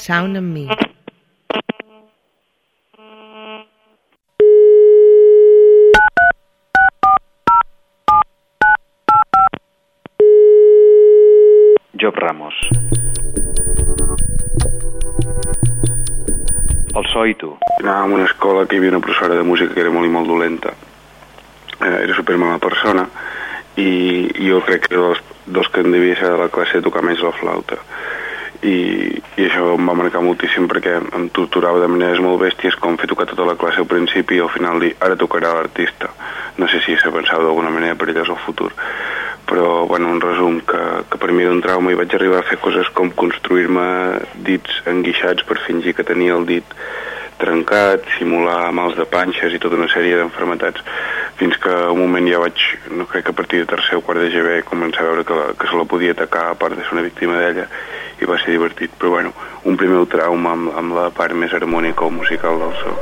Sound and Me. Job Ramos. El so i tu. Anàvem a una escola que hi havia una professora de música que era molt i molt dolenta. Eh, era super mala persona i jo crec que era dels, dels que en devia ser de la classe de tocar més la flauta. I, i això em va marcar moltíssim perquè em torturava de maneres molt bèsties com fer tocar tota la classe al principi i al final dir ara tocarà l'artista. No sé si se pensava d'alguna manera per elles al futur però bueno, un resum que, que per mi era un trauma i vaig arribar a fer coses com construir-me dits enguixats per fingir que tenia el dit trencat, simular mals de panxes i tota una sèrie d'enfermetats fins que un moment ja vaig, no crec que a partir de tercer o quart de GB començar a veure que, la, que se la podia atacar a part de ser una víctima d'ella i va ser divertit, però bueno, un primer trauma amb, amb la part més harmònica o musical del so.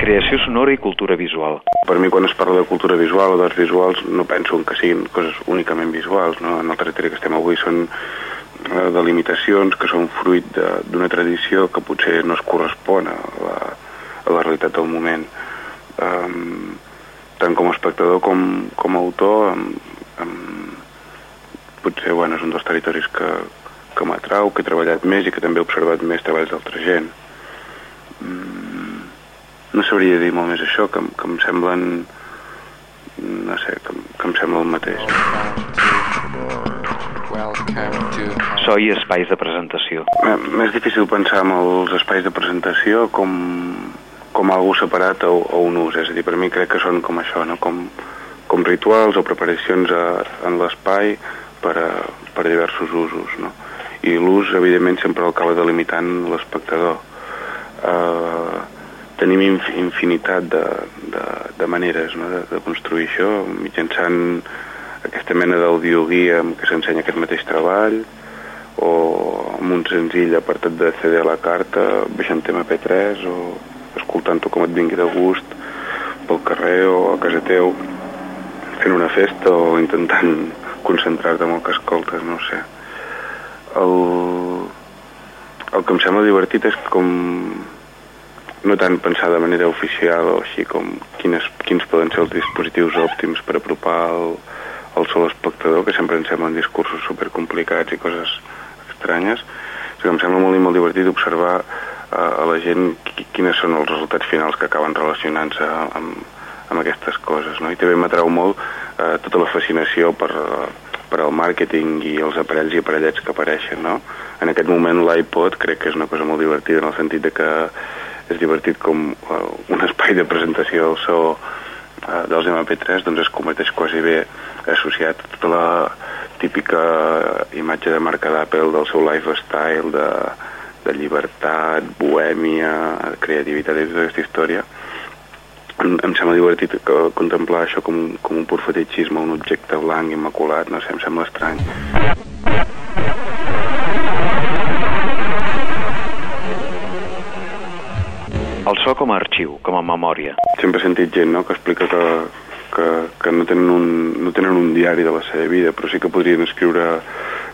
Creació sonora i cultura visual. Per mi quan es parla de cultura visual o d'arts visuals no penso en que siguin coses únicament visuals. No? En el territori que estem avui són eh, delimitacions que són fruit d'una tradició que potser no es correspon a la, a la realitat del moment. Um, tant com a espectador com, com a autor, um, um, potser bueno, és un dels territoris que, que m'atrau, que he treballat més i que també he observat més treballs d'altra gent. Um, no sabria dir molt més això, que, que em semblen no sé, que, que em sembla el mateix. So i espais de presentació. Eh, M'és difícil pensar en els espais de presentació com, com algú separat o, o un ús, és a dir, per mi crec que són com això, no? com, com rituals o preparacions a, en l'espai per, a, per a diversos usos. No? I l'ús, evidentment, sempre acaba delimitant l'espectador. Eh, tenim inf infinitat de, de, de maneres no? de, de construir això, mitjançant aquesta mena d'audioguia amb què s'ensenya aquest mateix treball, o amb un senzill apartat de CD a la carta, baixant tema P3, o escoltant-ho com et vingui de gust pel carrer o a casa teu, fent una festa o intentant concentrar-te en el que escoltes, no sé. El, el que em sembla divertit és com no tant pensar de manera oficial o així com quines, quins poden ser els dispositius òptims per apropar el, sol espectador, que sempre ens semblen discursos supercomplicats i coses estranyes, o sigui, em sembla molt i molt divertit observar uh, a la gent qui, quines són els resultats finals que acaben relacionant-se amb, amb aquestes coses, no? I també m'atrau molt uh, tota la fascinació per, per al màrqueting i els aparells i aparellets que apareixen, no? En aquest moment l'iPod crec que és una cosa molt divertida en el sentit de que és divertit com uh, un espai de presentació del so uh, dels MP3 doncs es converteix quasi bé associat a tota la típica imatge de marca d'Apple del seu lifestyle de, de llibertat, bohèmia, creativitat i tota aquesta història em, em sembla divertit que, contemplar això com, com un pur fetichisme, un objecte blanc immaculat, no sé, em sembla estrany. So com a arxiu, com a memòria. Sempre he sentit gent no, que explica que, que, que no, tenen un, no tenen un diari de la seva vida, però sí que podrien escriure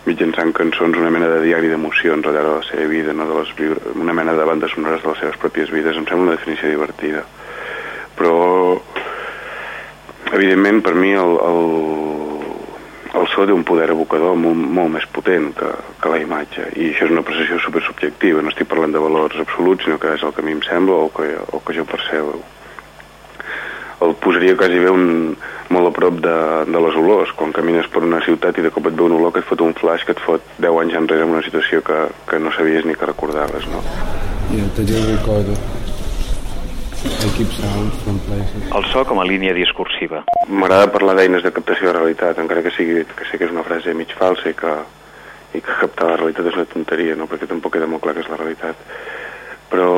mitjançant cançons una mena de diari d'emocions al llarg de la seva vida, no? de les, una mena de bandes sonores de les seves pròpies vides. Em sembla una definició divertida. Però, evidentment, per mi el, el, el so té un poder evocador molt, molt més potent que, que la imatge. I això és una apreciació supersubjectiva. No estic parlant de valors absoluts sinó que és el que a mi em sembla o que, o que jo percebo. El posaria quasi bé un, molt a prop de, de les olors. Quan camines per una ciutat i de cop et ve un olor que et fot un flash que et fot 10 anys enrere en una situació que, que no sabies ni que recordaves no? Yeah, te dio recordo I keep sound from places. El so com a línia discursiva. M'agrada parlar d'eines de captació de realitat, encara que sigui que sé que és una frase mig falsa i que, i que captar la realitat és una tonteria, no? perquè tampoc queda molt clar que és la realitat. Però,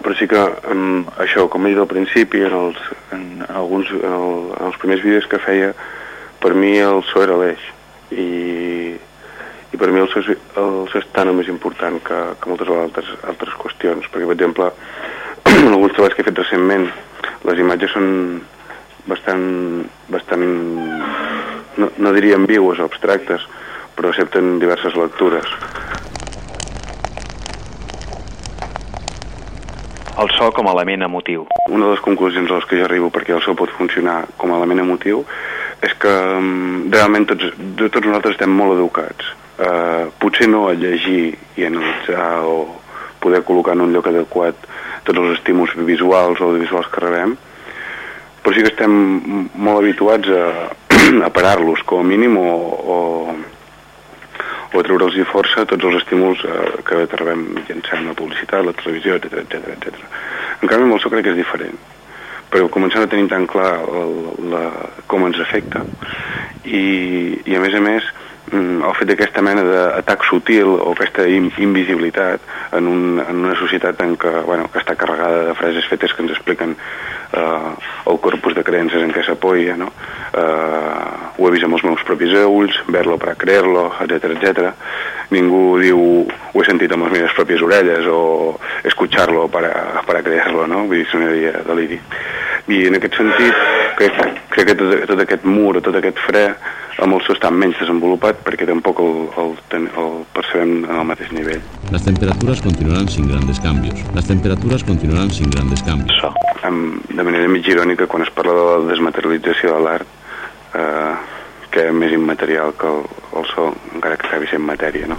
però sí que um, això, com he dit al principi, en, els, en, alguns, en, el, en els primers vídeos que feia, per mi el so era l'eix. I, i per mi el so, és, el so és tan o més important que, que moltes altres, altres qüestions, perquè, per exemple, en alguns treballs que he fet recentment, les imatges són bastant, bastant no, no diria ambigües o abstractes, però accepten diverses lectures. El so com a element emotiu. Una de les conclusions a les que jo arribo perquè el so pot funcionar com a element emotiu és que um, realment tots, tots nosaltres estem molt educats. Uh, potser no a llegir i analitzar o poder col·locar en un lloc adequat tots els estímuls visuals o audiovisuals que rebem, però sí que estem molt habituats a, a parar-los com a mínim o, o, o a treure'ls força tots els estímuls eh, que rebem mitjançant la publicitat, la televisió, etc etc etc. En canvi, amb el crec que és diferent però comencem a tenir tan clar la, la, com ens afecta i, i a més a més el fet d'aquesta mena d'atac sutil o aquesta invisibilitat en, un, en una societat en què, bueno, que està carregada de frases fetes que ens expliquen eh, el corpus de creences en què s'apoya, no? eh, ho he vist amb els meus propis ulls, ver-lo per creer-lo, etc etc. Ningú diu ho he sentit amb les meves pròpies orelles o escuchar-lo per a, per a creer-lo, no? Vull dir, sonaria deliri. I en aquest sentit, crec, crec que tot, tot aquest mur, tot aquest fre, amb el so està menys desenvolupat perquè tampoc el, el, el percebem en el mateix nivell. Las temperaturas continuarán sin grandes cambios. Las temperaturas continuarán sin grandes cambios. So. de manera mig irònica, quan es parla de la desmaterialització de l'art, eh, que és més immaterial que el, el so, encara que acabi sent matèria, no?